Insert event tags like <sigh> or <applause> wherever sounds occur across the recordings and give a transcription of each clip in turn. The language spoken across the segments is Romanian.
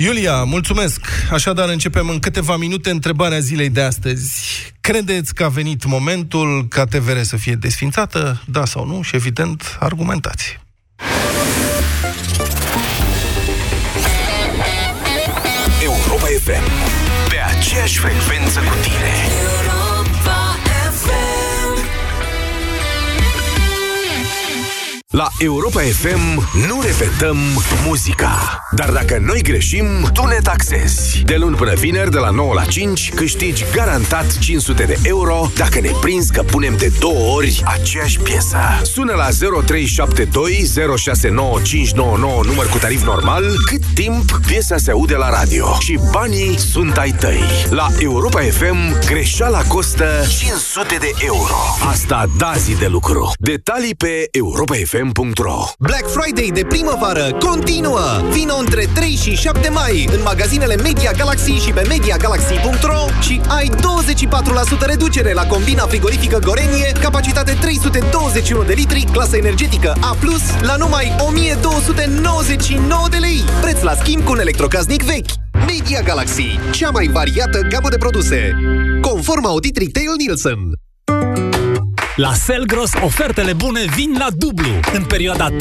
Iulia, mulțumesc! Așadar, începem în câteva minute întrebarea zilei de astăzi. Credeți că a venit momentul ca TVR să fie desfințată? Da sau nu? Și, evident, argumentați. Europa FM. Pe aceeași frecvență cu tine. La Europa FM nu repetăm muzica. Dar dacă noi greșim, tu ne taxezi. De luni până vineri, de la 9 la 5, câștigi garantat 500 de euro dacă ne prinzi că punem de două ori aceeași piesă. Sună la 0372 069599 număr cu tarif normal, cât timp piesa se aude la radio. Și banii sunt ai tăi. La Europa FM, greșeala costă 500 de euro. Asta da zi de lucru. Detalii pe europafm fm.ro Black Friday de primăvară continuă! Vino între 3 și 7 mai în magazinele Media Galaxy și pe MediaGalaxy.ro și ai 24% reducere la combina frigorifică Gorenie, capacitate 321 de litri, clasă energetică A+, la numai 1299 de lei. Preț la schimb cu un electrocasnic vechi. Media Galaxy, cea mai variată gamă de produse. Conform audit Retail Nielsen. La Selgros, ofertele bune vin la dublu. În perioada 3-6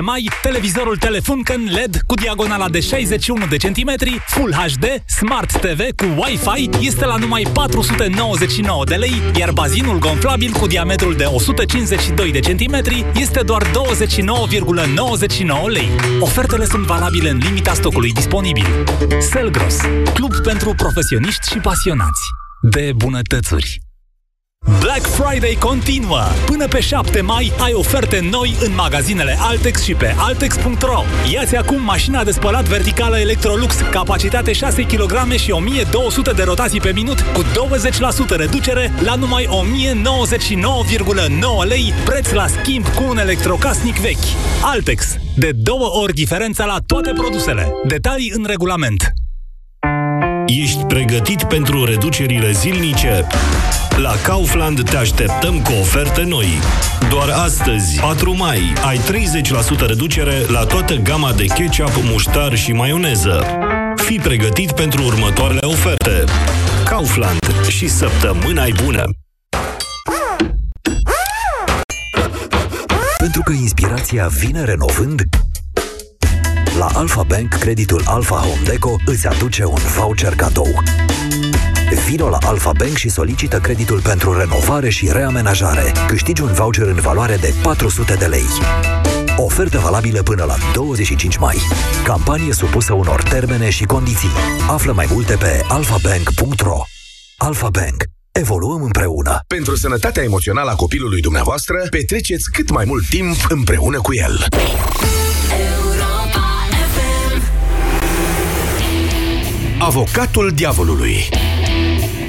mai, televizorul Telefunken LED cu diagonala de 61 de centimetri, Full HD, Smart TV cu Wi-Fi este la numai 499 de lei, iar bazinul gonflabil cu diametrul de 152 de centimetri este doar 29,99 lei. Ofertele sunt valabile în limita stocului disponibil. Selgros, club pentru profesioniști și pasionați de bunătățuri. Black Friday continuă! Până pe 7 mai ai oferte noi în magazinele Altex și pe Altex.ro. Iați acum mașina de spălat verticală Electrolux, capacitate 6 kg și 1200 de rotații pe minut, cu 20% reducere la numai 1099,9 lei, preț la schimb cu un electrocasnic vechi. Altex. De două ori diferența la toate produsele. Detalii în regulament. Ești pregătit pentru reducerile zilnice? La Kaufland te așteptăm cu oferte noi. Doar astăzi, 4 mai, ai 30% reducere la toată gama de ketchup, muștar și maioneză. Fii pregătit pentru următoarele oferte. Kaufland și săptămâna bună! Pentru că inspirația vine renovând, la Alpha Bank, creditul Alpha Home Deco îți aduce un voucher cadou. Vino la Alpha Bank și solicită creditul pentru renovare și reamenajare. Câștigi un voucher în valoare de 400 de lei. Ofertă valabilă până la 25 mai. Campanie supusă unor termene și condiții. Află mai multe pe alfabank.ro Alpha Bank. Evoluăm împreună. Pentru sănătatea emoțională a copilului dumneavoastră, petreceți cât mai mult timp împreună cu el. Avocatul diavolului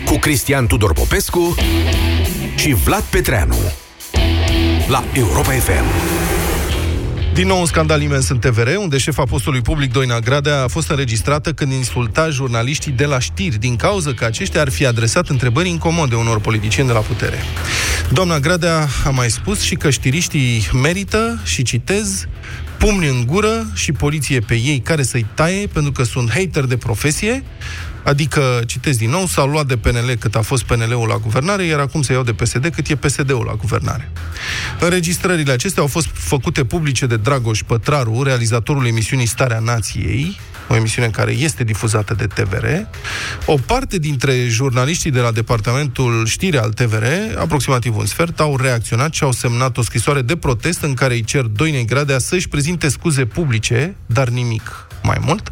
cu Cristian Tudor Popescu și Vlad Petreanu la Europa FM. Din nou un scandal imens în TVR, unde șefa postului public Doina Gradea a fost înregistrată când insulta jurnaliștii de la știri, din cauza că aceștia ar fi adresat întrebări incomode unor politicieni de la putere. Doamna Gradea a mai spus și că știriștii merită, și citez, pumni în gură și poliție pe ei care să-i taie pentru că sunt hater de profesie, Adică, citesc din nou, s-au luat de PNL cât a fost PNL-ul la guvernare, iar acum se iau de PSD cât e PSD-ul la guvernare. Înregistrările acestea au fost făcute publice de Dragoș Pătraru, realizatorul emisiunii Starea Nației, o emisiune care este difuzată de TVR. O parte dintre jurnaliștii de la departamentul știri al TVR, aproximativ un sfert, au reacționat și au semnat o scrisoare de protest în care îi cer Doinei Gradea să-și prezinte scuze publice, dar nimic mai mult.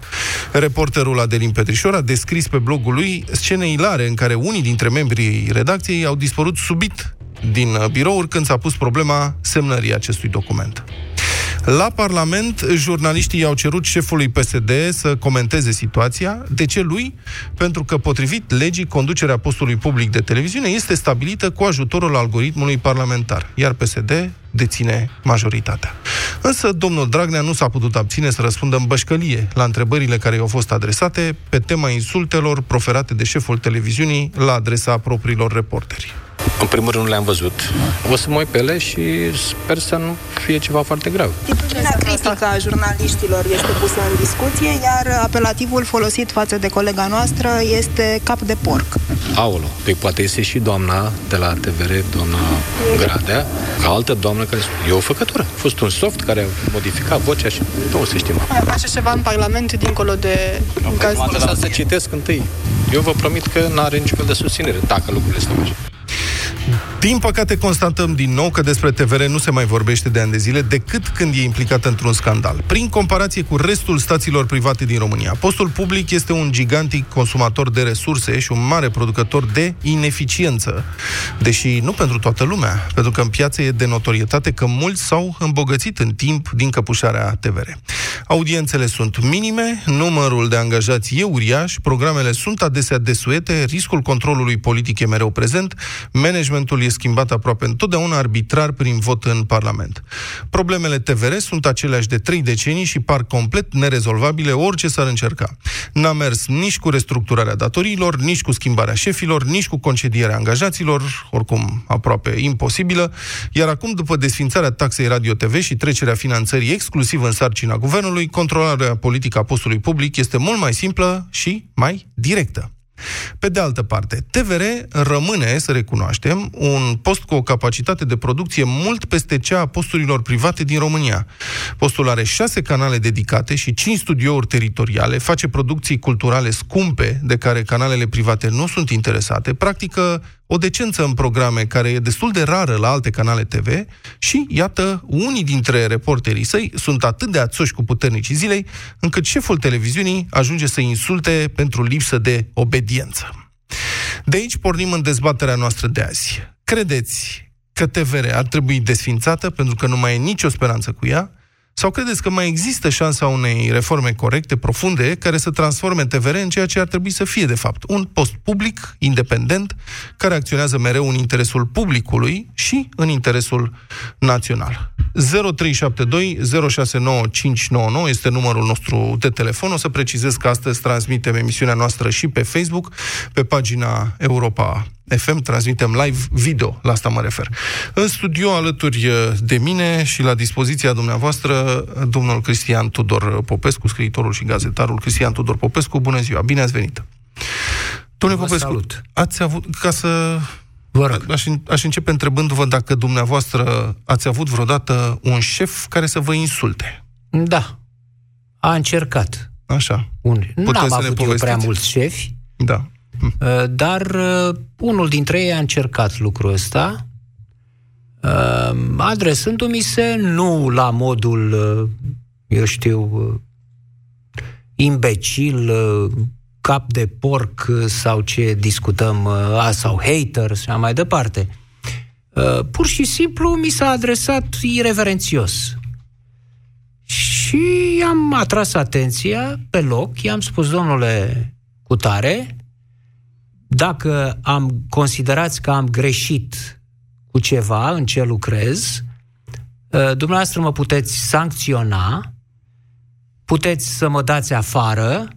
Reporterul Adelin Petrișor a descris pe blogul lui scene ilare în care unii dintre membrii redacției au dispărut subit din birouri când s-a pus problema semnării acestui document. La Parlament, jurnaliștii i-au cerut șefului PSD să comenteze situația. De ce lui? Pentru că, potrivit legii, conducerea postului public de televiziune este stabilită cu ajutorul algoritmului parlamentar, iar PSD deține majoritatea. Însă, domnul Dragnea nu s-a putut abține să răspundă în bășcălie la întrebările care i-au fost adresate pe tema insultelor proferate de șeful televiziunii la adresa propriilor reporteri. În primul rând nu le-am văzut. O să mă uit pe ele și sper să nu fie ceva foarte grav. Atitudinea critică a jurnaliștilor este pusă în discuție, iar apelativul folosit față de colega noastră este cap de porc. Aolo, păi poate este și doamna de la TVR, doamna Gradea, ca altă doamnă care spune, e o făcătură. A fost un soft care a modificat vocea și nu se știm. Așa ceva în Parlament, dincolo de... În caz... M-am să citesc întâi. Eu vă promit că nu are niciun fel de susținere, dacă lucrurile stau așa. Din păcate, constatăm din nou că despre TVR nu se mai vorbește de ani de zile decât când e implicat într-un scandal. Prin comparație cu restul stațiilor private din România, postul public este un gigantic consumator de resurse și un mare producător de ineficiență. Deși nu pentru toată lumea, pentru că în piață e de notorietate că mulți s-au îmbogățit în timp din căpușarea TVR. Audiențele sunt minime, numărul de angajați e uriaș, programele sunt adesea desuete, riscul controlului politic e mereu prezent, managementul e schimbat aproape întotdeauna arbitrar prin vot în Parlament. Problemele TVR sunt aceleași de trei decenii și par complet nerezolvabile orice s-ar încerca. N-a mers nici cu restructurarea datoriilor, nici cu schimbarea șefilor, nici cu concedierea angajaților, oricum aproape imposibilă, iar acum, după desfințarea taxei Radio TV și trecerea finanțării exclusiv în sarcina guvernului, controlarea politică a postului public este mult mai simplă și mai directă. Pe de altă parte, TVR rămâne, să recunoaștem, un post cu o capacitate de producție mult peste cea a posturilor private din România. Postul are șase canale dedicate și cinci studiouri teritoriale, face producții culturale scumpe de care canalele private nu sunt interesate, practică o decență în programe care e destul de rară la alte canale TV și, iată, unii dintre reporterii săi sunt atât de ațoși cu puternicii zilei, încât șeful televiziunii ajunge să insulte pentru lipsă de obediență. De aici pornim în dezbaterea noastră de azi. Credeți că TVR ar trebui desfințată pentru că nu mai e nicio speranță cu ea? Sau credeți că mai există șansa unei reforme corecte, profunde, care să transforme TVR în ceea ce ar trebui să fie, de fapt, un post public, independent, care acționează mereu în interesul publicului și în interesul național? 0372 069599 este numărul nostru de telefon. O să precizez că astăzi transmitem emisiunea noastră și pe Facebook, pe pagina Europa FM, transmitem live video, la asta mă refer. În studio, alături de mine și la dispoziția dumneavoastră, domnul Cristian Tudor Popescu, scriitorul și gazetarul Cristian Tudor Popescu. Bună ziua, bine ați venit! Domnule Popescu, salut. ați avut, ca să Vă rog. Aș, aș începe întrebându-vă dacă dumneavoastră ați avut vreodată un șef care să vă insulte. Da. A încercat. Așa. Un... Nu am avut eu prea mulți șefi. Da. Uh, dar uh, unul dintre ei a încercat lucrul ăsta, uh, adresându-mi se nu la modul, eu știu, imbecil, cap de porc sau ce discutăm, a, sau hater și mai departe. Pur și simplu mi s-a adresat irreverențios. Și am atras atenția pe loc, i-am spus, domnule Cutare, dacă am considerați că am greșit cu ceva în ce lucrez, ă, dumneavoastră mă puteți sancționa, puteți să mă dați afară,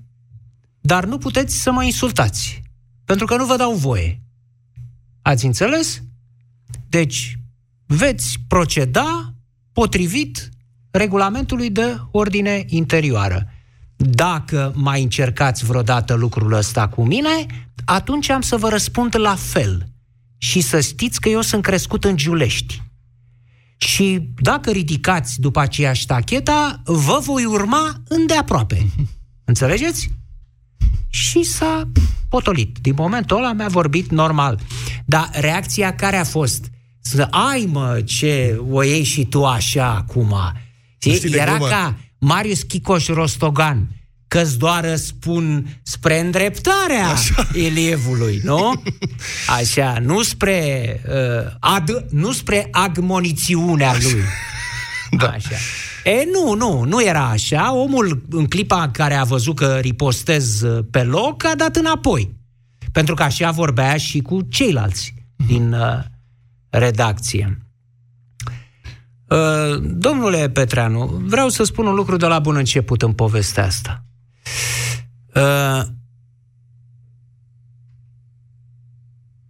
dar nu puteți să mă insultați, pentru că nu vă dau voie. Ați înțeles? Deci, veți proceda potrivit regulamentului de ordine interioară. Dacă mai încercați vreodată lucrul ăsta cu mine, atunci am să vă răspund la fel. Și să știți că eu sunt crescut în Giulești. Și dacă ridicați după aceea ștacheta, vă voi urma îndeaproape. <laughs> Înțelegeți? Și s-a potolit. Din momentul ăla mi-a vorbit normal. Dar reacția care a fost? Să ai mă, ce o iei și tu așa acum. Era ca Marius Chicoș Rostogan că-ți doar răspund spre îndreptarea Așa. elevului, nu? Așa, nu spre, uh, ad, nu spre agmonițiunea lui. Da. Așa. E, nu, nu, nu era așa. Omul, în clipa în care a văzut că ripostez uh, pe loc, a dat înapoi. Pentru că așa vorbea și cu ceilalți din uh, redacție. Uh, domnule Petreanu, vreau să spun un lucru de la bun început în povestea asta.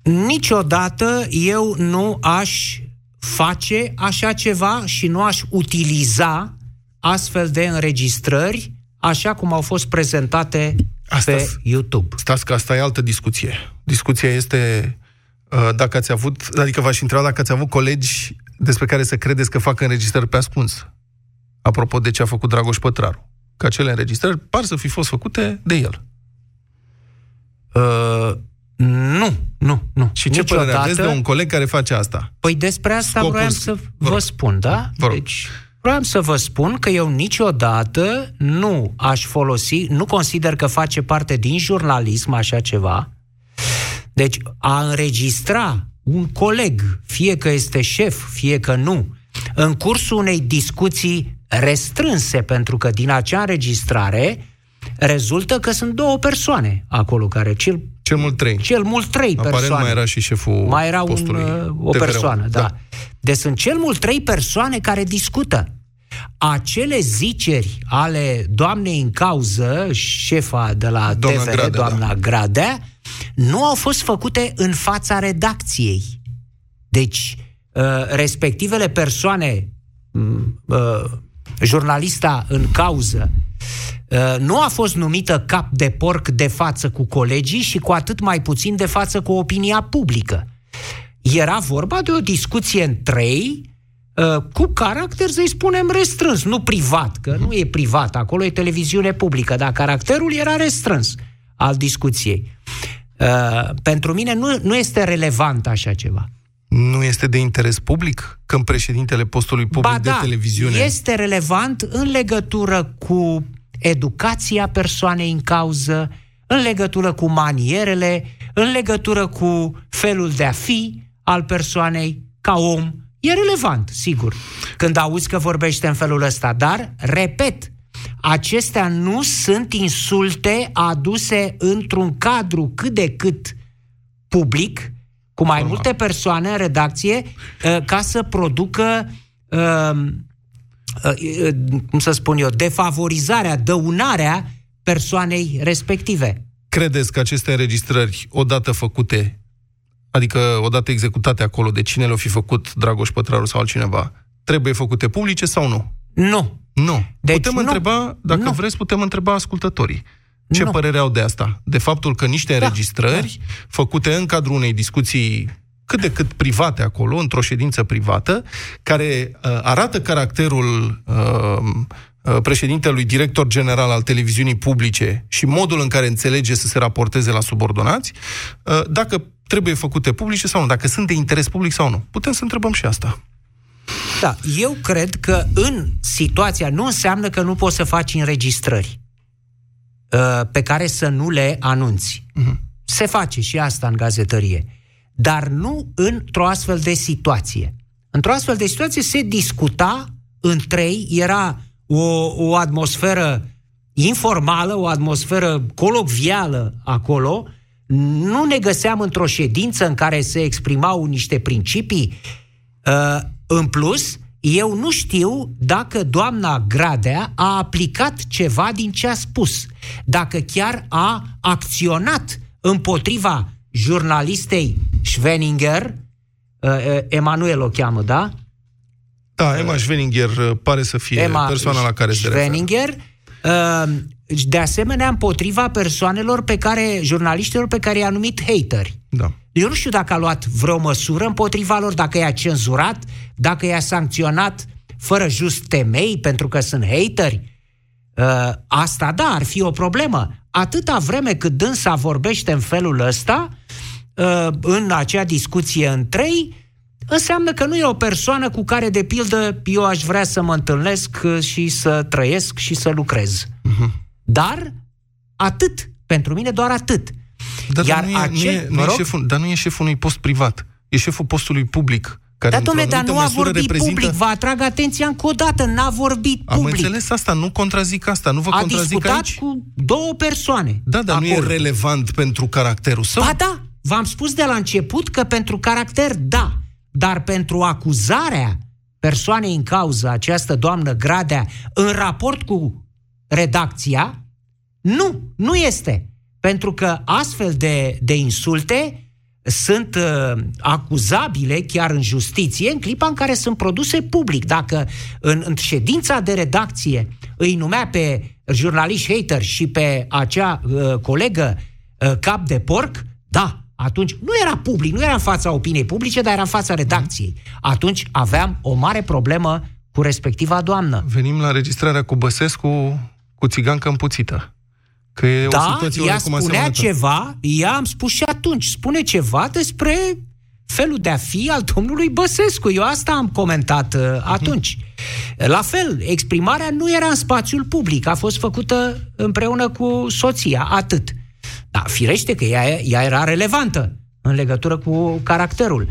Niciodată eu nu aș face așa ceva și nu aș utiliza astfel de înregistrări așa cum au fost prezentate Asta pe YouTube. Stați că asta e altă discuție. Discuția este uh, dacă ați avut, adică v-aș întreba dacă ați avut colegi despre care să credeți că fac înregistrări pe ascuns. Apropo de ce a făcut Dragoș Pătraru. Că acele înregistrări par să fi fost făcute de el. Uh, nu, nu, nu. Și ce părere aveți de un coleg care face asta? Păi despre asta Scopul vreau sc- să vă vă rog. spun, da? Vă rog. Deci, vreau să vă spun că eu niciodată nu aș folosi, nu consider că face parte din jurnalism așa ceva. Deci, a înregistra un coleg, fie că este șef, fie că nu, în cursul unei discuții restrânse, pentru că din acea înregistrare rezultă că sunt două persoane acolo care cel Cel mult trei. cel mult trei Aparent persoane. mai era și șeful Mai era un, postului uh, o TVR-ul. persoană, da. da. Deci sunt cel mult trei persoane care discută. Acele ziceri ale doamnei în cauză, șefa de la Doamna TVR, Gradea, doamna da. Gradea, nu au fost făcute în fața redacției. Deci, uh, respectivele persoane, m, uh, jurnalista în cauză, uh, nu a fost numită cap de porc de față cu colegii și cu atât mai puțin de față cu opinia publică. Era vorba de o discuție în trei, uh, cu caracter, să-i spunem, restrâns, nu privat, că nu e privat, acolo e televiziune publică, dar caracterul era restrâns al discuției. Uh, pentru mine nu, nu este relevant așa ceva. Nu este de interes public când președintele postului public ba de da, televiziune... este relevant în legătură cu educația persoanei în cauză, în legătură cu manierele, în legătură cu felul de a fi al persoanei ca om. E relevant, sigur, când auzi că vorbește în felul ăsta, dar, repet, acestea nu sunt insulte aduse într-un cadru cât de cât public, cu mai Normal. multe persoane în redacție, uh, ca să producă, uh, uh, uh, cum să spun eu, defavorizarea, dăunarea persoanei respective. Credeți că aceste înregistrări, odată făcute, adică odată executate acolo, de cine le-o fi făcut, Dragoș Pătraru sau altcineva, trebuie făcute publice sau nu? Nu. Nu. Deci putem nu. întreba, dacă Nu. vreți, putem întreba ascultătorii. Ce Nu. părere au de asta? De faptul că niște înregistrări făcute în cadrul unei discuții cât de cât private acolo, într-o ședință privată, care uh, arată caracterul uh, uh, președintelui director general al televiziunii publice și modul în care înțelege să se raporteze la subordonați, uh, dacă trebuie făcute publice sau nu, dacă sunt de interes public sau nu. Putem să întrebăm și asta. Da, eu cred că în situația nu înseamnă că nu poți să faci înregistrări uh, pe care să nu le anunți. Uh-huh. Se face și asta în gazetărie. Dar nu într-o astfel de situație. Într-o astfel de situație se discuta în trei, era o, o atmosferă informală, o atmosferă colocvială acolo, nu ne găseam într-o ședință în care se exprimau niște principii. Uh, în plus, eu nu știu dacă doamna Gradea a aplicat ceva din ce a spus, dacă chiar a acționat împotriva jurnalistei Schweninger, uh, uh, Emanuel o cheamă, da? Da, Emma Schweninger uh, pare să fie Emma persoana la care se referă. Schweninger, uh, de asemenea împotriva persoanelor pe care, jurnaliștilor pe care i-a numit hateri. Da. Eu nu știu dacă a luat vreo măsură împotriva lor, dacă i-a cenzurat, dacă i-a sancționat fără just temei pentru că sunt hateri. Uh, asta, da, ar fi o problemă. Atâta vreme cât dânsa vorbește în felul ăsta, uh, în acea discuție în trei, înseamnă că nu e o persoană cu care, de pildă, eu aș vrea să mă întâlnesc uh, și să trăiesc și să lucrez. Mhm. Dar atât. Pentru mine doar atât. Dar, Iar dar, nu, e, acel- nu, e, nu mă e rog? șeful, dar nu e șeful unui post privat. E șeful postului public. Care Dar, într-o domnule, dar anumită nu a măsură vorbit reprezintă... public. Vă atrag atenția încă o dată. N-a vorbit Am public. înțeles asta, nu contrazic asta, nu vă a contrazic discutat aici. cu două persoane. Da, dar nu e acolo. relevant pentru caracterul său. Ba da, v-am spus de la început că pentru caracter, da. Dar pentru acuzarea persoanei în cauză, această doamnă Gradea, în raport cu redacția, nu, nu este. Pentru că astfel de, de insulte sunt uh, acuzabile chiar în justiție în clipa în care sunt produse public. Dacă în, în ședința de redacție îi numea pe jurnaliști hater și pe acea uh, colegă uh, cap de porc, da, atunci nu era public, nu era în fața opiniei publice, dar era în fața redacției. Atunci aveam o mare problemă cu respectiva doamnă. Venim la registrarea cu Băsescu cu țigancă împuțită. Că e da, o situație ea oarecum spunea asemănătoare. ceva, ea am spus și atunci, spune ceva despre felul de a fi al domnului Băsescu. Eu asta am comentat uh, atunci. La fel, exprimarea nu era în spațiul public, a fost făcută împreună cu soția, atât. Da, firește că ea, ea era relevantă în legătură cu caracterul.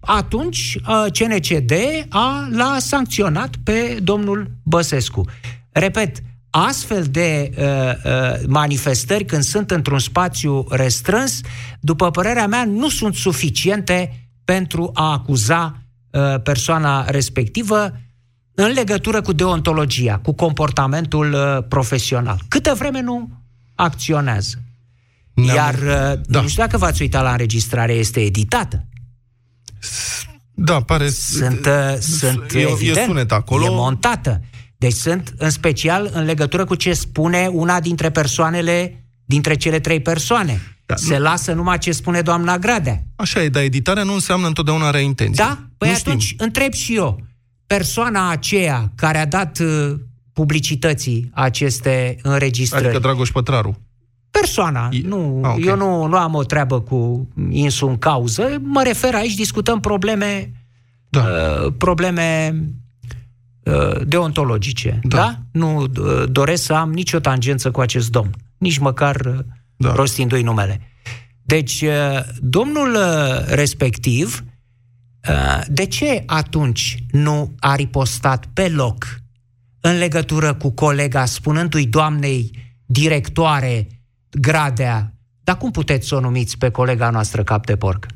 Atunci, uh, CNCD a, l-a sancționat pe domnul Băsescu. Repet, astfel de uh, uh, manifestări, când sunt într-un spațiu restrâns, după părerea mea, nu sunt suficiente pentru a acuza uh, persoana respectivă în legătură cu deontologia, cu comportamentul uh, profesional. Câtă vreme nu acționează. Ne-am- Iar, uh, Da. nu știu dacă v-ați uitat la înregistrare, este editată. Da, pare... Sunt, uh, sunt e, e evident, sunet acolo. E montată. Deci sunt în special în legătură cu ce spune una dintre persoanele, dintre cele trei persoane. Da, Se lasă numai ce spune doamna Gradea. Așa e, dar editarea nu înseamnă întotdeauna rea intenție. Da? Păi nu atunci știm. întreb și eu. Persoana aceea care a dat uh, publicității aceste înregistrări. Adică Dragoș Pătraru. Persoana, E- nu, Ah, ok. eu nu, nu am o treabă cu insul în cauză, mă refer aici, discutăm probleme, Da. uh, probleme uh, deontologice. Da. Da. da? Nu uh, doresc să am nicio tangență cu acest domn, nici măcar uh, Da. da. rostindu-i numele. Deci, uh, domnul uh, respectiv, uh, de ce atunci nu a ripostat pe loc în legătură cu colega, spunându-i doamnei directoare Gradea, dar cum puteți să o numiți pe colega noastră cap de porc?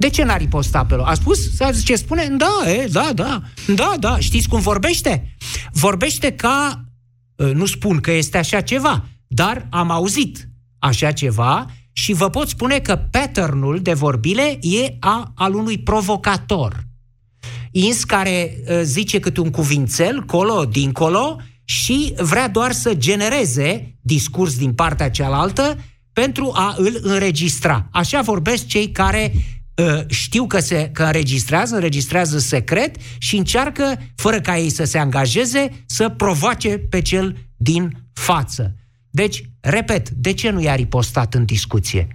De ce n-a ripostat pe loc? A spus? Să ce spune? Da, e, da, da, da, da. Știți cum vorbește? Vorbește ca, uh, nu spun că este așa ceva, dar am auzit așa ceva și vă pot spune că patternul de vorbire e a, al unui provocator. Ins care uh, zice câte un cuvințel, colo, dincolo, și vrea doar să genereze discurs din partea cealaltă pentru a îl înregistra. Așa vorbesc cei care uh, știu că se că înregistrează, înregistrează secret și încearcă, fără ca ei să se angajeze, să provoace pe cel din față. Deci, repet, de ce nu i-a ripostat în discuție?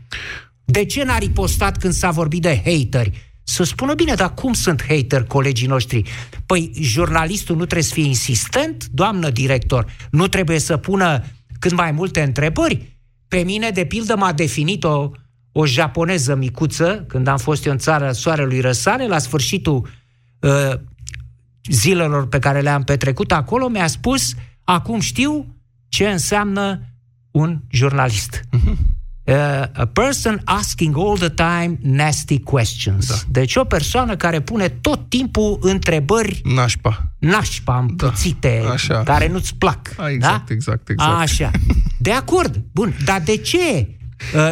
De ce n-a ripostat când s-a vorbit de hateri? Să spună bine, dar cum sunt hater colegii noștri? Păi jurnalistul nu trebuie să fie insistent, doamnă director, nu trebuie să pună cât mai multe întrebări? Pe mine, de pildă, m-a definit o, o japoneză micuță, când am fost eu în țara Soarelui Răsare, la sfârșitul uh, zilelor pe care le-am petrecut acolo, mi-a spus, acum știu ce înseamnă un jurnalist. Uh, a person asking all the time nasty questions. Da. Deci o persoană care pune tot timpul întrebări Nașpa. nașpa, împuțite, Da, așa. care nu-ți plac. A, exact, da? exact, exact. Așa. De acord. Bun. Dar de ce uh,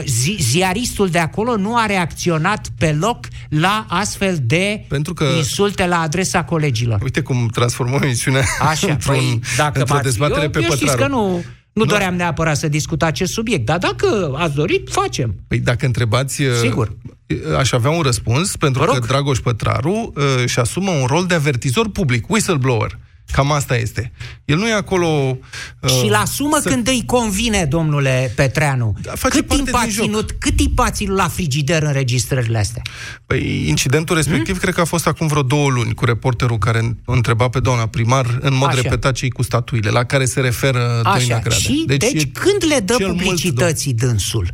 zi- ziaristul de acolo nu a reacționat pe loc la astfel de Pentru că- insulte la adresa colegilor? Uite cum transformăm emisiunea Așa, într-un, păi, dacă într-o m-ați- dezbatere eu, pe eu știți pătraru. că nu, nu doream neapărat să discut acest subiect, dar dacă ați dorit, facem. Păi dacă întrebați, Sigur. uh, aș avea un răspuns, pentru Vă că rog. Dragoș Pătraru uh, își asumă un rol de avertizor public, whistleblower. Cam asta este. El nu e acolo... Uh, Și îl asumă să- când îi convine, domnule Petreanu. Da, face cât parte timp a din joc. ținut, cât timp a ținut la frigider înregistrările astea? Păi, incidentul respectiv cred că a fost acum vreo două luni cu reporterul care o întreba pe doamna primar în mod Așa. repetat cei cu statuile, la care se referă Doina Așa. Gradea. Și deci, deci e când le dă cel mult publicității dânsul?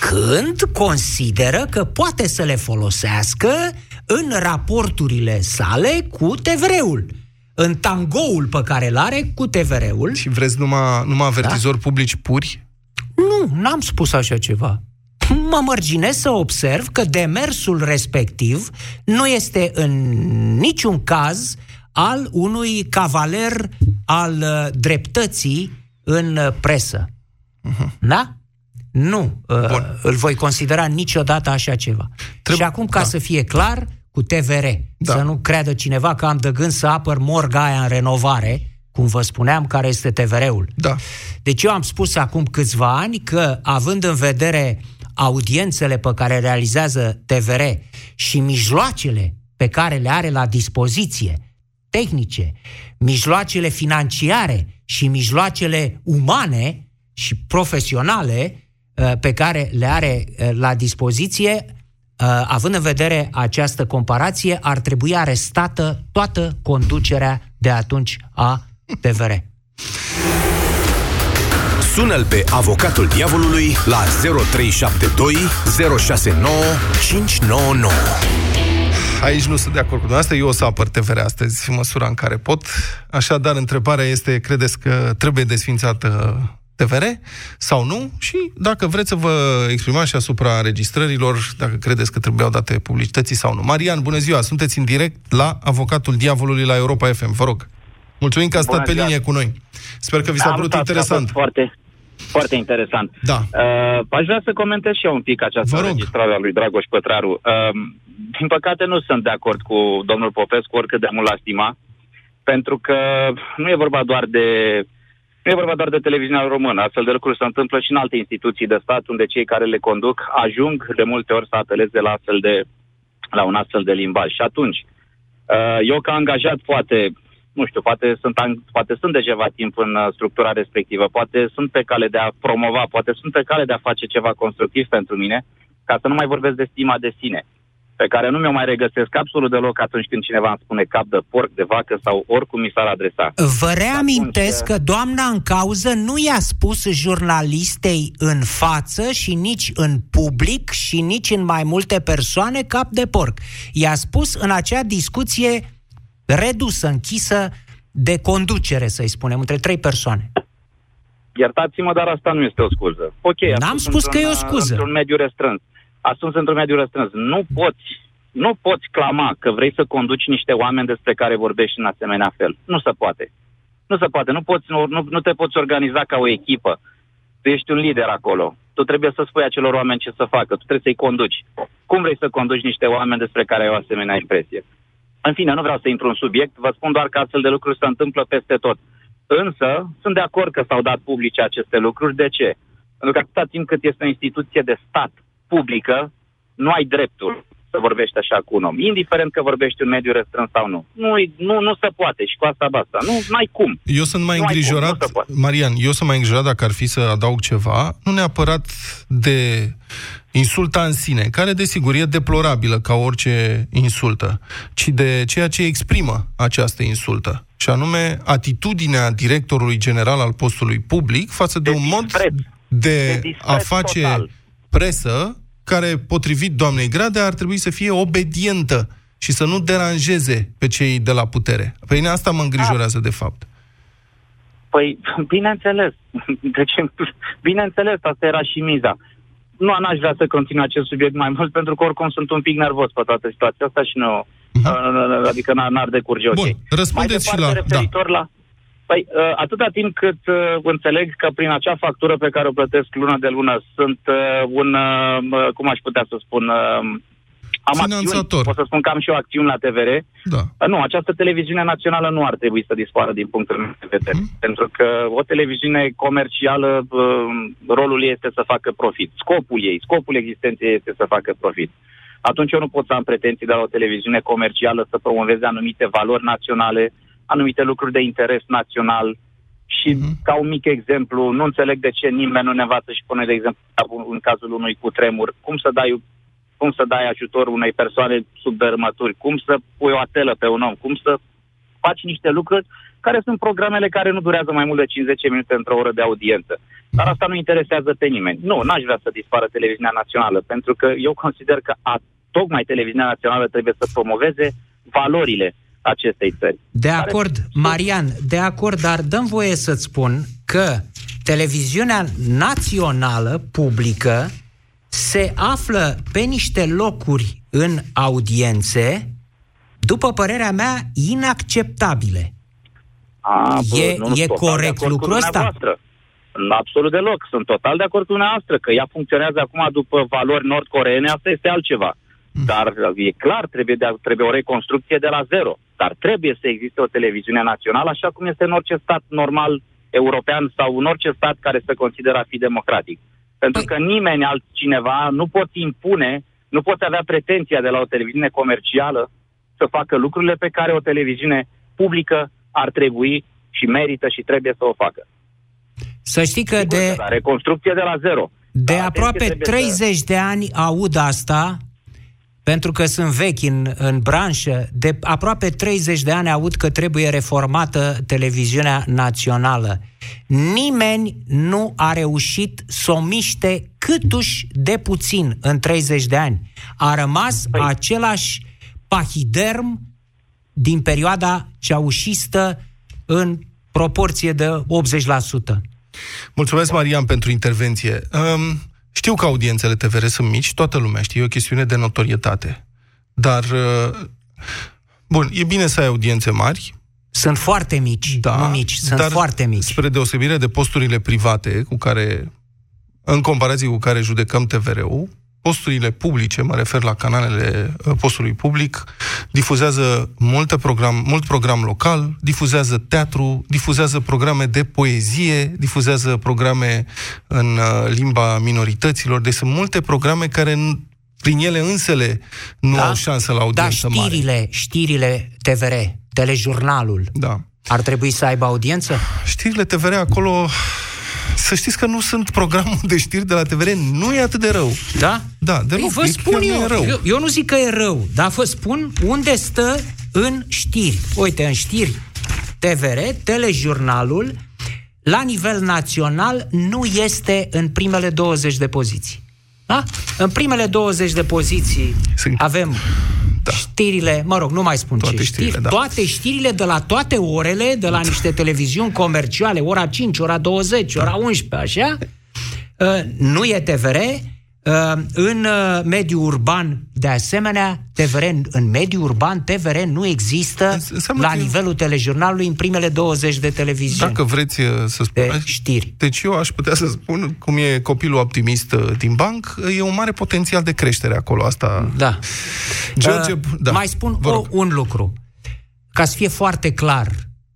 Când consideră că poate să le folosească în raporturile sale cu TVR-ul. În tangoul pe care îl are cu TVR-ul. Și vreți numai, numai avertizori publici puri? Nu, n-am spus așa ceva. Mă mărginez să observ că demersul respectiv nu este în niciun caz al unui cavaler al uh, dreptății în uh, presă. Da? Nu, uh, Bun. îl voi considera niciodată așa ceva. Treb- și acum, ca da. să fie clar, cu TVR, Da. să nu creadă cineva că am de gând să apăr morga aia în renovare, cum vă spuneam, care este TVR-ul. Da. Deci eu am spus acum câțiva ani că, având în vedere audiențele pe care realizează TVR și mijloacele pe care le are la dispoziție, tehnice, mijloacele financiare și mijloacele umane și profesionale uh, pe care le are uh, la dispoziție, uh, având în vedere această comparație, ar trebui arestată toată conducerea de atunci a TVR. Sună-l pe avocatul diavolului la 0372 069 599. Aici nu sunt de acord cu dumneavoastră, eu o să apăr TVR astăzi în măsura în care pot. Așadar, întrebarea este, credeți că trebuie desfințată TVR sau nu? Și dacă vreți să vă exprimați și asupra înregistrărilor, dacă credeți că trebuiau date publicității sau nu. Marian, bună ziua, sunteți în direct la Avocatul Diavolului la Europa FM, vă rog. Mulțumim că ați stat Bună pe ziua. linie cu noi. Sper că vi s-a Am părut stat, a interesant. fost Foarte, foarte interesant. Da. Uh, aș vrea să comentez și eu un pic această Vă rog. înregistrare a lui Dragoș Pătraru. Uh, din păcate nu sunt de acord cu domnul Popescu, oricât de mult l stima, pentru că nu e vorba doar de nu e vorba doar de televiziunea română. Astfel de lucruri se întâmplă și în alte instituții de stat, unde cei care le conduc ajung de multe ori să apeleze la, astfel de, la un astfel de limbaj. Și atunci, uh, eu ca angajat poate, nu știu, poate sunt, an- poate sunt de ceva timp în uh, structura respectivă, poate sunt pe cale de a promova, poate sunt pe cale de a face ceva constructiv pentru mine, ca să nu mai vorbesc de stima de sine, pe care nu mi-o mai regăsesc absolut deloc atunci când cineva îmi spune cap de porc, de vacă sau oricum mi s-ar adresa. Vă reamintesc Atunci, că doamna în cauză nu i-a spus jurnalistei în față și nici în public și nici în mai multe persoane cap de porc. I-a spus în acea discuție redusă, închisă de conducere, să-i spunem, între trei persoane. Iertați-mă, dar asta nu este o scuză. Ok, a N-am spus spus că într-un, e o scuză. Într-un mediu restrâns. A spus într-un mediu restrâns. Nu poți, nu poți clama că vrei să conduci niște oameni despre care vorbești în asemenea fel. Nu se poate. Nu se poate. Nu, poți, nu, nu, nu te poți organiza ca o echipă. Tu ești un lider acolo. Tu trebuie să spui acelor oameni ce să facă. Tu trebuie să-i conduci. Cum vrei să conduci niște oameni despre care ai o asemenea impresie? În fine, nu vreau să intru în subiect, vă spun doar că astfel de lucruri se întâmplă peste tot. Însă, sunt de acord că s-au dat publice aceste lucruri. De ce? Pentru că atâta timp cât este o instituție de stat publică, nu ai dreptul să vorbești așa cu un om, indiferent că vorbești în mediu restrâns sau nu. Nu, nu, nu se poate și cu asta basta. Nu ai cum. Eu sunt mai Nu ai cum, îngrijorat, nu se poate. Marian, eu sunt mai îngrijorat dacă ar fi să adaug ceva, nu neapărat de insulta în sine, care desigur e deplorabilă ca orice insultă, ci de ceea ce exprimă această insultă. Și anume atitudinea directorului general al postului public față de, De un mod dispreț. de, De dispreț a face total. Presă care, potrivit doamnei Gradea, ar trebui să fie obedientă și să nu deranjeze pe cei de la putere. Pe mine asta mă îngrijorează, de fapt. Păi, bineînțeles. <laughs> Deci, bineînțeles, asta era și miza. Nu, n-aș vrea să continui acest subiect mai mult, pentru că oricum sunt un pic nervos pe toată situația asta și nu... Uh, adică n-ar, n-ar decurge ok. Bun, răspundeți și la- da. referitor la... Păi, uh, atâta timp cât uh, înțeleg că prin acea factură pe care o plătesc lună de lună sunt uh, un, uh, uh, cum aș putea să spun, uh, am Finanțator. acțiuni, pot să spun că am și eu acțiuni la TVR, Da. Uh, Nu, această televiziune națională nu ar trebui să dispară din punctul meu de vedere. Mhm. Pentru că o televiziune comercială, uh, rolul ei este să facă profit. Scopul ei, scopul existenței ei este să facă profit. Atunci eu nu pot să am pretenții de la o televiziune comercială să promoveze anumite valori naționale, anumite lucruri de interes național. Și Mhm. ca un mic exemplu, nu înțeleg de ce nimeni nu ne învață și pune, de exemplu, în cazul unui cutremur, cum să dai cum să dai ajutor unei persoane sub dărâmături, cum să pui o atelă pe un om, cum să faci niște lucruri care sunt programele care nu durează mai mult de 50 minute într-o oră de audiență. Dar asta nu interesează pe nimeni. Nu, n-aș vrea să dispară televiziunea națională, pentru că eu consider că a, tocmai televiziunea națională trebuie să promoveze valorile acestei țări. De Care acord, Marian, de acord, dar dăm voie să-ți spun că televiziunea națională, publică, se află pe niște locuri în audiențe, după părerea mea, inacceptabile. A, bă, E- nu, nu, e total de corect acord cu lucrul ăsta? dumneavoastră. Absolut deloc. Sunt total de acord cu dumneavoastră că ea funcționează acum după valori nord-coreene, asta este altceva. Dar e clar, trebuie, de, trebuie o reconstrucție de la zero. Dar trebuie să existe o televiziune națională, așa cum este în orice stat normal european sau în orice stat care se consideră a fi democratic. Pentru că nimeni altcineva nu poți impune, nu poți avea pretenția de la o televiziune comercială să facă lucrurile pe care o televiziune publică ar trebui și merită și trebuie să o facă. Să știi că Sigur de, că da, reconstrucție de la zero. de Dar aproape atenție, trebuie 30 de ani aud asta, pentru că sunt vechi în, în branșă, de aproape 30 de ani aud că trebuie reformată televiziunea națională. Nimeni nu a reușit să o miște câtuși de puțin în 30 de ani. A rămas Păi- același pahiderm din perioada ceaușistă în proporție de 80%. Mulțumesc, Marian, pentru intervenție. Um, știu că audiențele TVR sunt mici, toată lumea știe, e o chestiune de notorietate. Dar, uh, bun, e bine să ai audiențe mari, Sunt foarte mici, da, nu mici, sunt dar foarte mici. spre deosebire de posturile private, cu care, în comparație cu care judecăm TVR-ul, posturile publice, mă refer la canalele uh, postului public, difuzează multe program, mult program local, difuzează teatru, difuzează programe de poezie, difuzează programe în uh, limba minorităților, deci sunt multe programe care în, prin ele însele nu Da? au șansă la Da, audiență mare. știrile, știrile TVR, telejurnalul, Da. ar trebui să aibă audiență? Știrile TVR acolo, să știți că nu sunt programul de știri de la TVR, nu e atât de rău. Da? Da, deloc. Păi vă E- spun chiar nu eu, e rău. eu, eu nu zic că e rău, dar vă spun unde stă în știri. Uite, în știri TVR, telejurnalul, la nivel național, nu este în primele 20 de poziții. Da? În primele 20 de poziții Sunt- avem Da. știrile, mă rog, nu mai spun Toate ce știrile, știri, da. toate știrile de la toate orele, de la niște televiziuni comerciale, ora 5, ora 20, ora 11, așa, <laughs> Uh, nu e TVR, uh, în uh, mediul urban, de asemenea, TVR, în mediul urban, TVR nu există Înse- înseamnă la că- nivelul telejurnalului în primele 20 de televiziuni. Dacă vreți uh, să de spuneți... știri. Deci eu aș putea să spun, cum e copilul optimist uh, din banc, e un mare potențial de creștere acolo. Asta... Da. George, Uh, da, Mai spun vă o, rog. un lucru. Ca să fie foarte clar,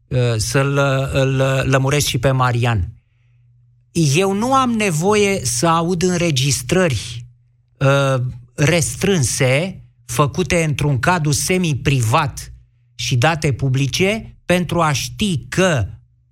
uh, să-l îl lămuresc și pe Marian. Eu nu am nevoie să aud înregistrări uh, restrânse, făcute într-un cadru semi-privat și date publice, pentru a ști că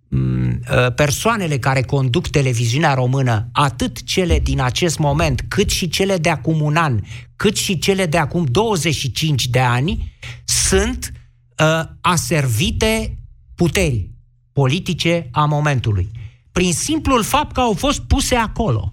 m, uh, persoanele care conduc televiziunea română, atât cele din acest moment, cât și cele de acum un an, cât și cele de acum 25 de ani, sunt uh, aservite puterii politice a momentului. Prin simplul fapt că au fost puse acolo.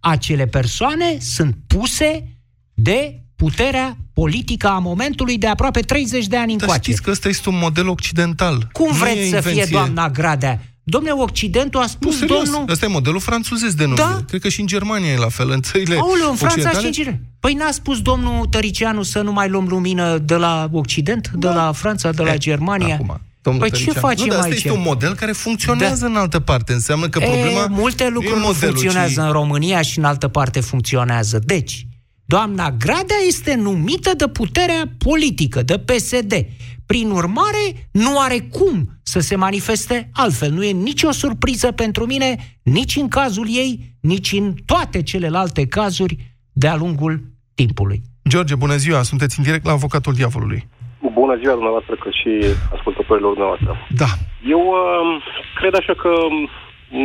Acele persoane sunt puse de puterea politică a momentului de aproape 30 de ani Dar încoace. știți că ăsta este un model occidental. Cum Nu vreți e să fie invenție- doamna Gradea? Domne, Occidentul a Nu, spus, serios, domnul... ăsta e modelul franțuzez de nume. Da? Cred că și în Germania e la fel. În țările Aoleu, în Franța occidentale- și în Cile. Păi n-a spus domnul Tăricianu să nu mai luăm lumină de la Occident, de la Franța, de la E, Germania? Acum, domnul păi ce Tăricianu. facem nu, dar asta aici? este un model care funcționează în altă parte. Înseamnă că problema e, multe nu e lucruri nu modelul, funcționează ci- în România și în altă parte funcționează. Deci, doamna Gradea este numită de puterea politică, de PSD. Prin urmare, nu are cum să se manifeste altfel. Nu e nicio surpriză pentru mine, nici în cazul ei, nici în toate celelalte cazuri de-a lungul timpului. George, bună ziua, sunteți în direct la Avocatul Diavolului. Bună ziua dumneavoastră, cât și ascultătorilor dumneavoastră. Da. Eu uh, cred așa că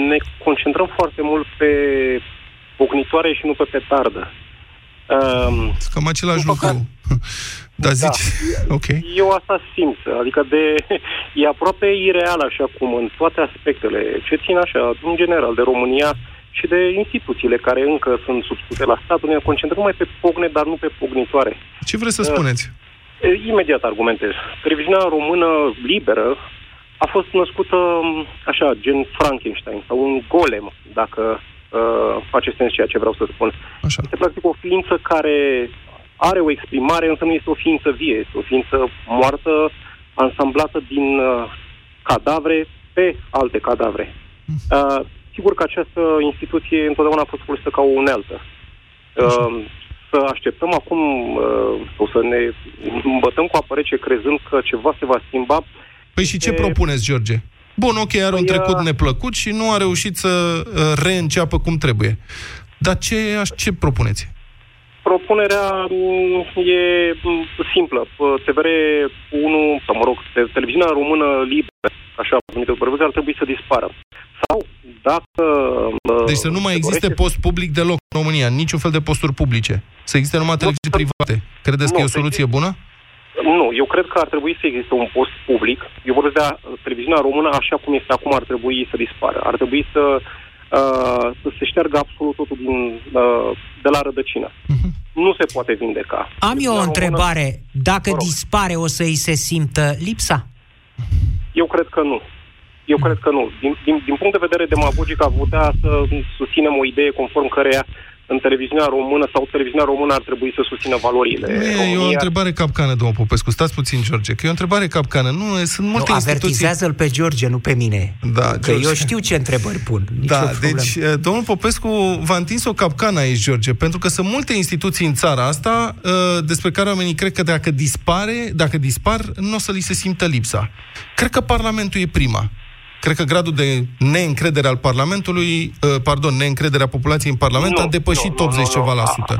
ne concentrăm foarte mult pe ognitoare și nu pe petardă. Uh, Cam același Din lucru. Da, zici, <laughs> ok. eu asta simt, adică de, <laughs> e aproape ireal așa cum în toate aspectele ce țin așa, în general, de România și de instituțiile care încă sunt subscute la stat, ne concentrăm mai pe pogne, dar nu pe pognitoare. Ce vreți să Uh, spuneți? E, Imediat argumentez. Televiziunea română liberă a fost născută m, așa, gen Frankenstein sau un golem, dacă uh, face sens ceea ce vreau să spun. Așa. Este practic o ființă care are o exprimare, însă nu este o ființă vie, este o ființă moartă, ansamblată din uh, cadavre pe alte cadavre. Uh, sigur că această instituție întotdeauna a fost folosită ca o unealtă. Uh, să așteptăm acum uh, sau să ne îmbătăm cu apă rece crezând că ceva se va schimba. Păi și ce e... propuneți, George? Bun, ok, are un păi, trecut uh, neplăcut și nu a reușit să uh, reînceapă cum trebuie. Dar ce, ce propuneți? Propunerea mm, e mm, simplă. TVR 1, sau mă rog, televiziunea română liberă, așa numită pe ar trebui să dispară. Sau, dacă... Deci să nu mai existe dorește... post public deloc în România, niciun fel de posturi publice. Să existe numai televiziuni private. Credeți nu, că e o soluție bună? Nu, eu cred că ar trebui să existe un post public. Eu vorbesc de televiziunea română așa cum este acum, ar trebui să dispară. Ar trebui să uh, să se șteargă absolut totul din, uh, de la rădăcină. Uh-huh. Nu se poate vindeca. Am eu o întrebare. Română... Dacă dispare, o să îi se simtă lipsa? Eu cred că nu. Eu cred că nu. Din, din, din punct de vedere demagogic, a putea să susținem o idee conform căreia în televiziunea română sau televiziunea română ar trebui să susțină valorile. Nu e, e o întrebare capcană, domnul Popescu. Stați puțin, George, că e o întrebare capcană. Nu, sunt multe nu, instituții... Avertizează-l pe George, nu pe mine. Da, că George. eu știu ce întrebări pun. Nici da, deci eh, domnul Popescu v-a întins o capcană aici, George, pentru că sunt multe instituții în țara asta eh, despre care oamenii cred că dacă dispare, dacă dispar, nu o să li se simtă lipsa. Cred că Parlamentul e prima. Cred că gradul de neîncredere al Parlamentului, uh, pardon, neîncrederea populației în Parlament nu, a depășit nu, 80 nu, ceva la sută.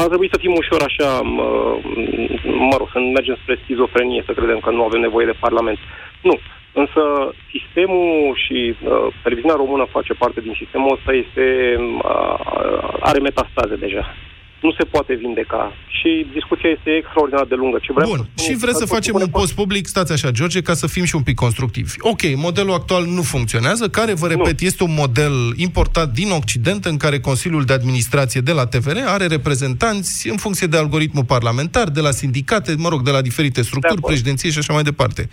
Ar trebui să fim ușor așa, mă, mă rog, să mergem spre schizofrenie, să credem că nu avem nevoie de Parlament. Nu. Însă sistemul și uh, televiziunea română face parte din sistemul ăsta, este, uh, are metastaze deja nu se poate vindeca. Și discuția este extraordinar de lungă. Ce vrem Bun, să și vreți să facem un post public, stați așa, George, ca să fim și un pic constructivi. Ok, modelul actual nu funcționează, care, vă repet, nu. este un model importat din Occident, în care Consiliul de Administrație de la TVR are reprezentanți în funcție de algoritmul parlamentar, de la sindicate, mă rog, de la diferite structuri, președinție și așa mai departe.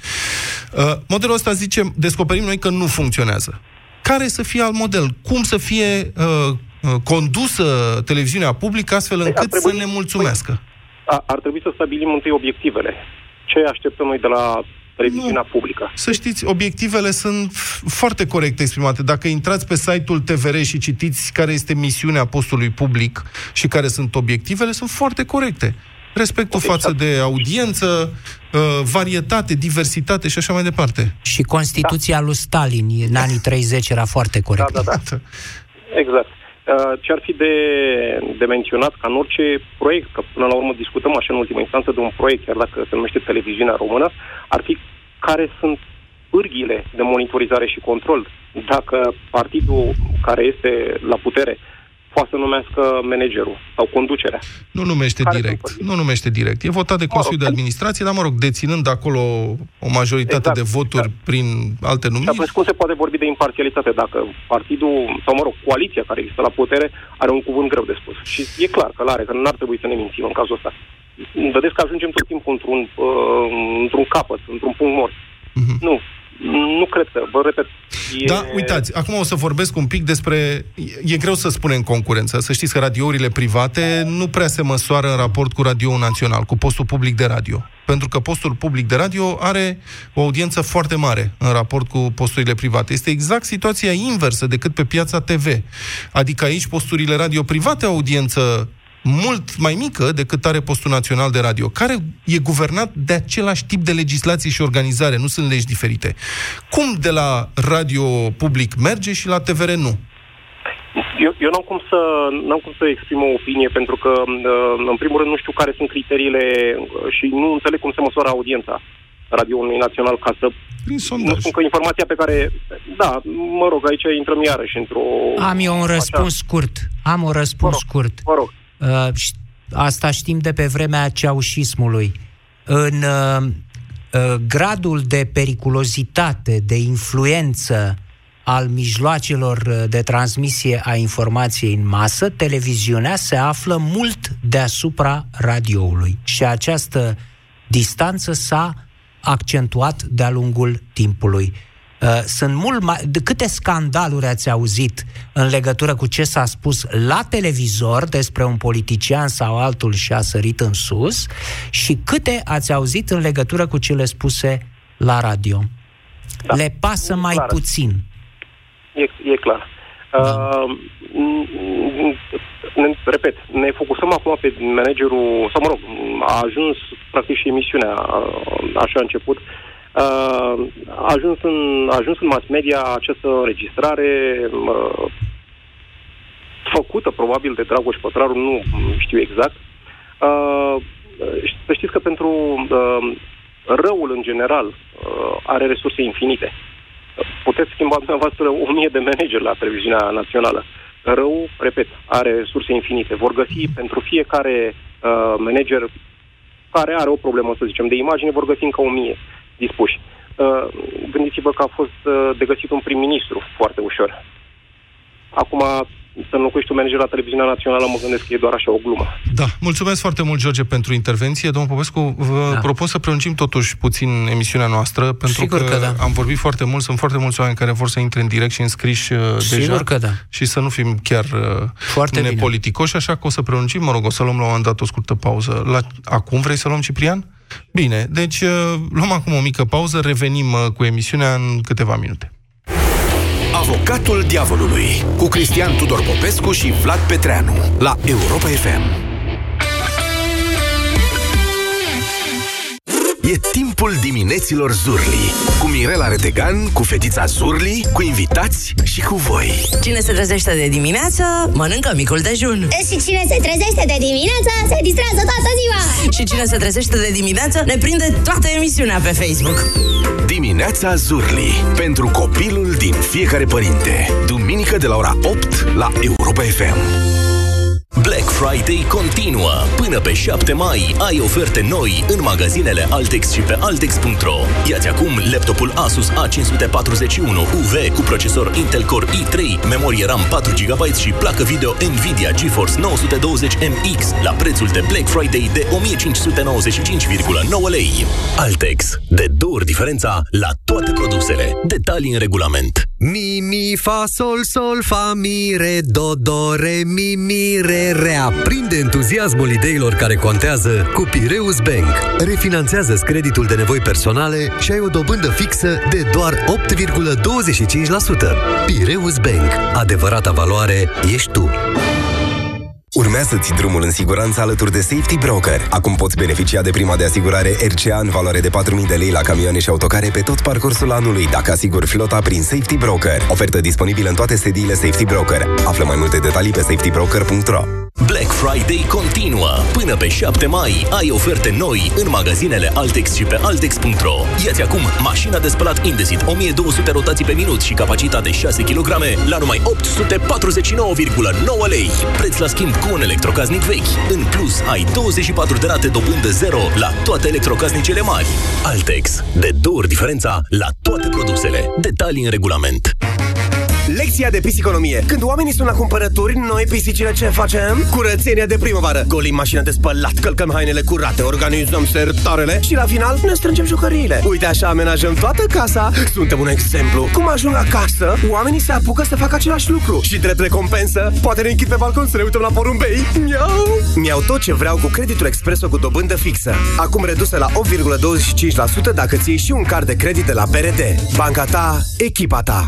Uh, modelul ăsta, zicem, descoperim noi că nu funcționează. Care să fie alt model? Cum să fie uh, Uh, condusă televiziunea publică astfel păi încât trebui, să ne mulțumească. Păi, ar trebui să stabilim întâi obiectivele. Ce așteptăm noi de la televiziunea nu. publică? Să știți, obiectivele sunt foarte corect exprimate. Dacă intrați pe site-ul TVR și citiți care este misiunea postului public și care sunt obiectivele, sunt foarte corecte. Respectul okay, față de audiență, uh, varietate, diversitate și așa mai departe. Și Constituția da. lui Stalin în anii <laughs> 30 era foarte corectă. Da, da, da. <laughs> Exact. Uh, ce ar fi de, de menționat ca în orice proiect, că până la urmă discutăm așa în ultima instanță de un proiect, chiar dacă se numește televiziunea română, ar fi care sunt pârghile de monitorizare și control. Dacă partidul care este la putere poate să numească managerul sau conducerea. Nu numește Care direct. Nu numește direct. E votat de Consiliul de Administrație, dar, mă rog, deținând acolo o majoritate exact, de voturi exact. prin alte numiri. Și cum se poate vorbi de imparțialitate dacă partidul, sau, mă rog, coaliția care există la putere are un cuvânt greu de spus. Și e clar că l-are, că n-ar trebui să ne mințim în cazul ăsta. Vedeți că ajungem tot timpul într-un, uh, într-un capăt, într-un punct mort. Uh-huh. Nu, nu cred că, vă repet. E... Da, uitați, acum o să vorbesc un pic despre... E greu să spunem concurență. Să știți că radiourile private nu prea se măsoară în raport cu radio național, cu postul public de radio. Pentru că postul public de radio are o audiență foarte mare în raport cu posturile private. Este exact situația inversă decât pe piața TV. Adică aici posturile radio private au audiență mult mai mică decât are postul național de radio, care e guvernat de același tip de legislație și organizare, nu sunt legi diferite. Cum de la radio public merge și la TVR nu? Eu, eu n-am, cum să, n-am cum să exprim o opinie, pentru că, uh, în primul rând, nu știu care sunt criteriile uh, și nu înțeleg cum se măsoară audiența radioului național ca să prin sondaj. Nu spun că informația pe care... Da, mă rog, aici intrăm iarăși într-o... Am eu un răspuns așa. scurt. Am un răspuns mă rog, scurt. Mă rog. Uh, asta știm de pe vremea ceaușismului. În uh, uh, gradul de periculozitate, de influență al mijloacelor de transmisie a informației în masă, televiziunea se află mult deasupra radioului. Și această distanță s-a accentuat de-a lungul timpului. Uh, sunt mult mai... De câte scandaluri ați auzit în legătură cu ce s-a spus la televizor despre un politician sau altul și a sărit în sus și câte ați auzit în legătură cu cele spuse la radio? Da. Le pasă e mai clar. puțin. E, e clar. Uh, ne, repet, ne focusăm acum pe managerul, sau mă rog, a ajuns practic și emisiunea, așa a început, uh, a ajuns în, a ajuns în mass media această înregistrare uh, făcută probabil de Dragoș Pătraru, nu știu exact. Uh, să știți că pentru uh, răul în general uh, are resurse infinite. Puteți schimba dumneavoastră o mie de manageri la televiziunea națională. Rău, repet, are resurse infinite. Vor găsi pentru fiecare uh, manager care are o problemă, să zicem, de imagine, vor găsi încă o mie dispuși. Uh, gândiți-vă că a fost uh, de găsit un prim-ministru foarte ușor. Acum, să înlocuiești un manager la televiziunea națională, mă gândesc că e doar așa o glumă. Da, mulțumesc foarte mult, George, pentru intervenție. Domnul Popescu, vă da. propun să prelungim totuși puțin emisiunea noastră, pentru Sigur că, că da. am vorbit foarte mult, sunt foarte mulți oameni care vor să intre în direct și înscriși uh, Sigur deja. că da. Și să nu fim chiar uh, Foarte bine. nepoliticoși, așa că o să prelungim, mă rog, o să luăm la un moment dat o scurtă pauză. La... Acum vrei să luăm, Ciprian? Bine, deci uh, luăm acum o mică pauză, revenim uh, cu emisiunea în câteva minute. Avocatul diavolului cu Cristian Tudor Popescu și Vlad Petreanu la Europa FM. E timpul dimineților Zurli Cu Mirela Retegan, cu fetița Zurli, cu invitați și cu voi Cine se trezește de dimineață, mănâncă micul dejun. Și cine se trezește de dimineață, se distrează toată ziua. Și cine se trezește de dimineață, ne prinde toată emisiunea pe Facebook. Dimineața Zurli Pentru copilul din fiecare părinte Duminică de la ora 8 la Europa FM Black Friday continuă. Până pe 7 mai ai oferte noi în magazinele Altex și pe Altex.ro. Iați acum laptopul Asus A541 UV cu procesor Intel Core i3, memorie RAM 4 GB și placă video Nvidia GeForce 920MX la prețul de Black Friday de 1595,9 lei. Altex. De două ori diferența la toate produsele. Detalii în regulament. Mi, mi, fa, sol, sol, fa, mi, re, do, do, re, mi, mi, re, Reaprinde entuziasmul ideilor care contează cu Pireus Bank. Refinanțează creditul de nevoi personale și ai o dobândă fixă de doar 8,25%. Pireus Bank. Adevărata valoare ești tu. Urmează-ți drumul în siguranță alături de Safety Broker. Acum poți beneficia de prima de asigurare RCA în valoare de 4.000 de lei la camioane și autocare pe tot parcursul anului, dacă asiguri flota prin Safety Broker. Ofertă disponibilă în toate sediile Safety Broker. Află mai multe detalii pe safetybroker.ro Black Friday continuă. Până pe 7 mai ai oferte noi în magazinele Altex și pe Altex.ro. Iați acum mașina de spălat Indesit 1200 rotații pe minut și capacitate 6 kg la numai 849,9 lei. Preț la schimb cu un electrocasnic vechi. În plus, ai 24 de rate dobândă 0 la toate electrocasnicele mari. Altex. De două ori diferența la toate produsele. Detalii în regulament. Lecția de pisiconomie. Când oamenii sunt la cumpărături, noi pisicile ce facem? Curățenia de primăvară. Golim mașina de spălat, călcăm hainele curate, organizăm sertarele și la final ne strângem jucăriile. Uite așa amenajăm toată casa. Suntem un exemplu. Cum ajung acasă, oamenii se apucă să facă același lucru. Și drept recompensă, poate ne închid pe balcon să ne uităm la porumbei. Miau! Mi-au tot ce vreau cu creditul Expreso cu dobândă fixă. Acum redusă la 8,25% dacă ți iei și un card de credit de la BRD. Banca ta, echipa ta.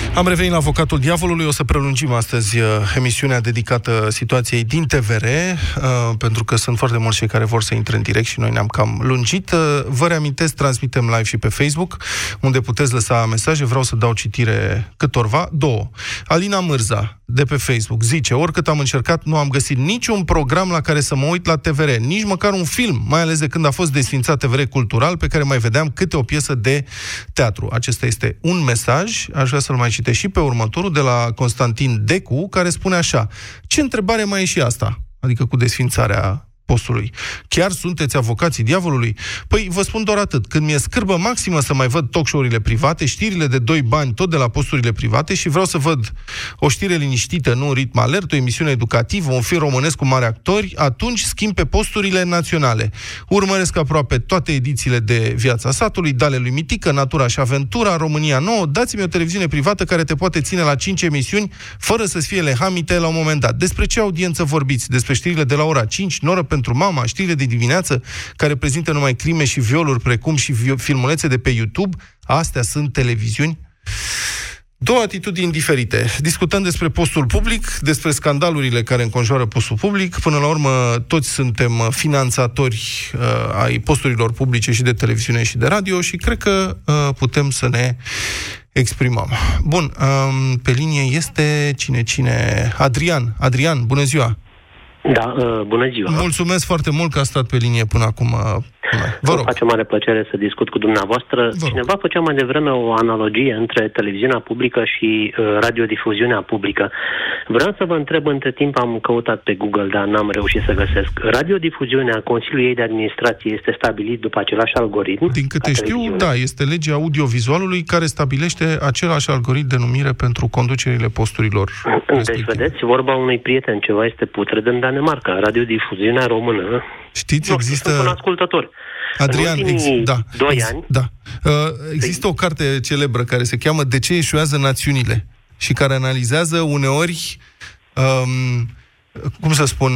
Am revenit la Avocatul Diavolului. O să prelungim astăzi uh, emisiunea dedicată situației din TVR, uh, pentru că sunt foarte mulți cei care vor să intre în direct și noi ne-am cam lungit. Uh, vă reamintesc, transmitem live și pe Facebook, unde puteți lăsa mesaje. Vreau să dau citire câtorva. Două. Alina Mârza, de pe Facebook, zice, oricât am încercat, nu am găsit niciun program la care să mă uit la TVR, nici măcar un film, mai ales de când a fost desfințat TVR Cultural, pe care mai vedeam câte o piesă de teatru. Acesta este un mesaj, aș vrea să-l mai citesc și pe următorul, de la Constantin Decu, care spune așa, ce întrebare mai e și asta? Adică cu desfințarea postului. Chiar sunteți avocații diavolului? Păi vă spun doar atât. Când mi-e scârbă maximă să mai văd talk show-urile private, știrile de doi bani tot de la posturile private și vreau să văd o știre liniștită, nu un ritm alert, o emisiune educativă, un film românesc cu mari actori, atunci schimb pe posturile naționale. Urmăresc aproape toate edițiile de Viața Satului, Dale lui Mitică, Natura și Aventura, România Nouă, dați-mi o televiziune privată care te poate ține la 5 emisiuni fără să-ți fie lehamite la un moment dat. Despre ce audiență vorbiți? Despre știrile de la ora 5, noră pentru pentru mama, știrile de dimineață care prezintă numai crime și violuri, precum și filmulețe de pe YouTube, astea sunt televiziuni? Două atitudini diferite. Discutăm despre postul public, despre scandalurile care înconjoară postul public. Până la urmă, toți suntem finanțatori uh, ai posturilor publice și de televiziune și de radio și cred că uh, putem să ne exprimăm. Bun, um, pe linie este cine, cine? Adrian. Adrian, bună ziua! Da, uh, bună ziua! Mulțumesc foarte mult că a stat pe linie până acum. Uh, Vă rog. face mare plăcere să discut cu dumneavoastră. Vă Cineva făcea mai devreme o analogie între televiziunea publică și uh, radiodifuziunea publică. Vreau să vă întreb, între timp am căutat pe Google, dar n-am reușit să găsesc. Radiodifuziunea, Consiliul ei de Administrație este stabilit după același algoritm? Din câte știu, da, este legea audiovizualului care stabilește același algoritm de numire pentru conducerile posturilor. Deci, respective. vedeți, vorba unui prieten, ceva este putred în Danemarca. Radiodifuziunea română Știți, nu, există... Sunt un ascultător. Adrian, ex- da, doi ex- ani... Da. Uh, există o carte celebră care se cheamă De ce eșuează națiunile? Și care analizează uneori, um, cum să spun,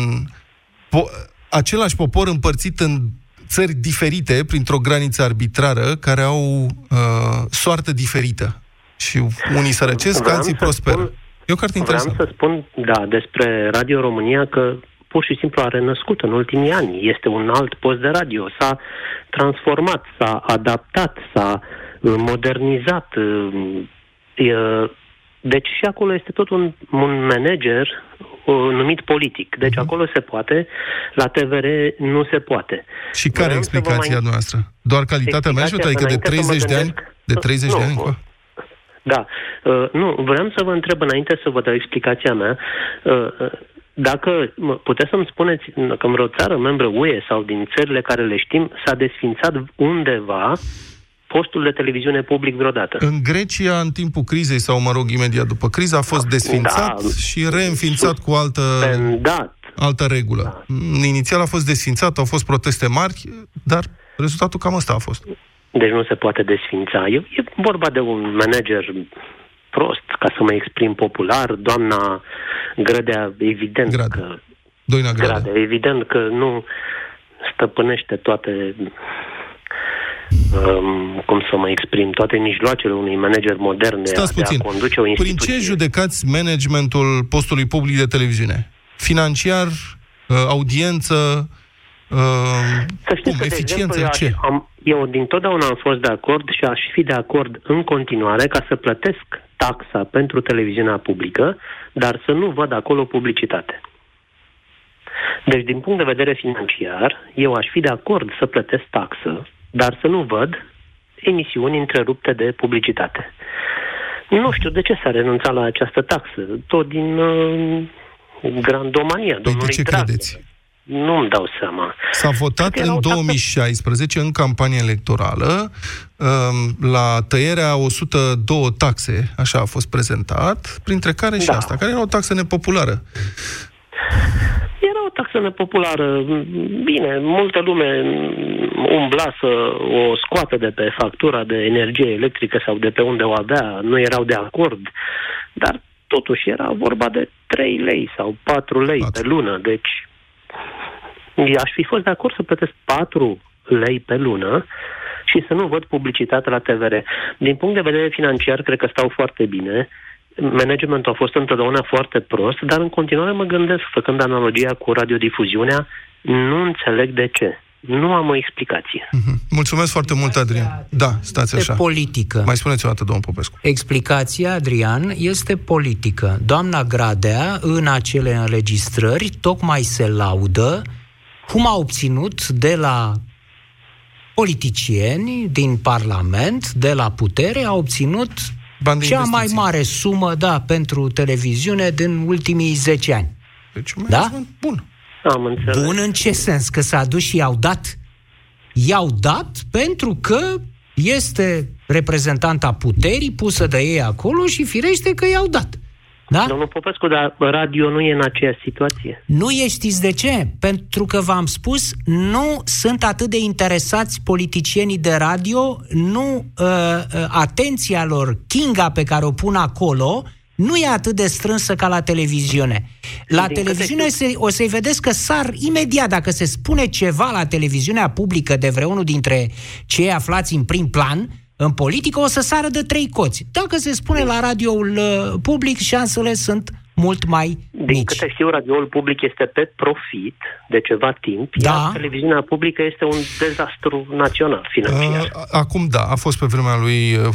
po- același popor împărțit în țări diferite, printr-o graniță arbitrară, care au uh, soartă diferită. Și unii sărăcesc, alții prosperă. Spun, e o carte interesantă. Vreau să spun, da, despre Radio România că pur și simplu a renăscut în ultimii ani. Este un alt post de radio. S-a transformat, s-a adaptat, s-a uh, modernizat. Uh, deci și acolo este tot un, un manager uh, numit politic. Deci uh-huh. acolo se poate, la TVR nu se poate. Și care e explicația mai... noastră? Doar calitatea managementului? Adică de 30 de ani? De 30 nu, de ani? Cu? Da. Uh, nu, vreau să vă întreb înainte să vă dau explicația mea. Uh, dacă puteți să-mi spuneți că în vreo țară membră UE sau din țările care le știm s-a desfințat undeva postul de televiziune public vreodată. În Grecia, în timpul crizei, sau mă rog, imediat după criză, a fost desfințat da, și reînființat cu altă, suspendat. altă regulă. Da. Inițial a fost desfințat, au fost proteste mari, dar rezultatul cam ăsta a fost. Deci nu se poate desfința. E, e vorba de un manager prost, ca să mă exprim popular, doamna Grădea, evident Grad. că... Doina Gradea. Gradea. Evident că nu stăpânește toate um, cum să mă exprim, toate mijloacele unui manager modern Stați de puțin. a conduce o instituție. Prin ce judecați managementul postului public de televiziune? Financiar, uh, audiență, uh, să știți cum, că, eficiență, exemplu, ce? Am, eu din totdeauna am fost de acord și aș fi de acord în continuare ca să plătesc taxa pentru televiziunea publică, dar să nu văd acolo publicitate. Deci, din punct de vedere financiar, eu aș fi de acord să plătesc taxă, dar să nu văd emisiuni întrerupte de publicitate. Nu știu de ce s-a renunțat la această taxă, tot din uh, grandomania păi de ce Draghi. credeți? Nu-mi dau seama. S-a votat în 2016, în campanie electorală, um, la tăierea 102 taxe, așa a fost prezentat, printre care și da. asta, care era o taxă nepopulară. Era o taxă nepopulară. Bine, multă lume umbla să o scoată de pe factura de energie electrică sau de pe unde o avea, nu erau de acord, dar totuși era vorba de 3 lei sau 4 lei 4. pe lună, deci aș fi fost de acord să plătesc 4 lei pe lună și să nu văd publicitate la TVR. Din punct de vedere financiar, cred că stau foarte bine. Managementul a fost întotdeauna foarte prost, dar în continuare mă gândesc, făcând analogia cu radiodifuziunea, nu înțeleg de ce. Nu am o explicație. Mm-hmm. Mulțumesc foarte mult, Adrian. Da, stați așa. politică. Mai spuneți o dată, domnul Popescu. Explicația, Adrian, este politică. Doamna Gradea, în acele înregistrări, tocmai se laudă cum a obținut de la politicieni din Parlament, de la putere, a obținut Bani cea mai mare sumă, da, pentru televiziune din ultimii 10 ani. Deci, da? bun. Am înțeles. Bun în ce sens? Că s-a dus și i-au dat? I-au dat pentru că este reprezentanta puterii pusă de ei acolo și firește că i-au dat. Da? Domnul Popescu, dar radio nu e în aceeași situație. Nu e, știți de ce? Pentru că v-am spus, nu sunt atât de interesați politicienii de radio, nu uh, uh, atenția lor, Kinga pe care o pun acolo, nu e atât de strânsă ca la televiziune. La Din televiziune câte se, o să-i vedeți că sar imediat, dacă se spune ceva la televiziunea publică de vreunul dintre cei aflați în prim plan, în politică, o să sară de trei coți. Dacă se spune la radioul uh, public, șansele sunt mult mai Din mici. câte știu, radioul public este pe profit de ceva timp, Da. iar televiziunea publică este un dezastru național financiar. Uh, acum da, a fost pe vremea lui uh,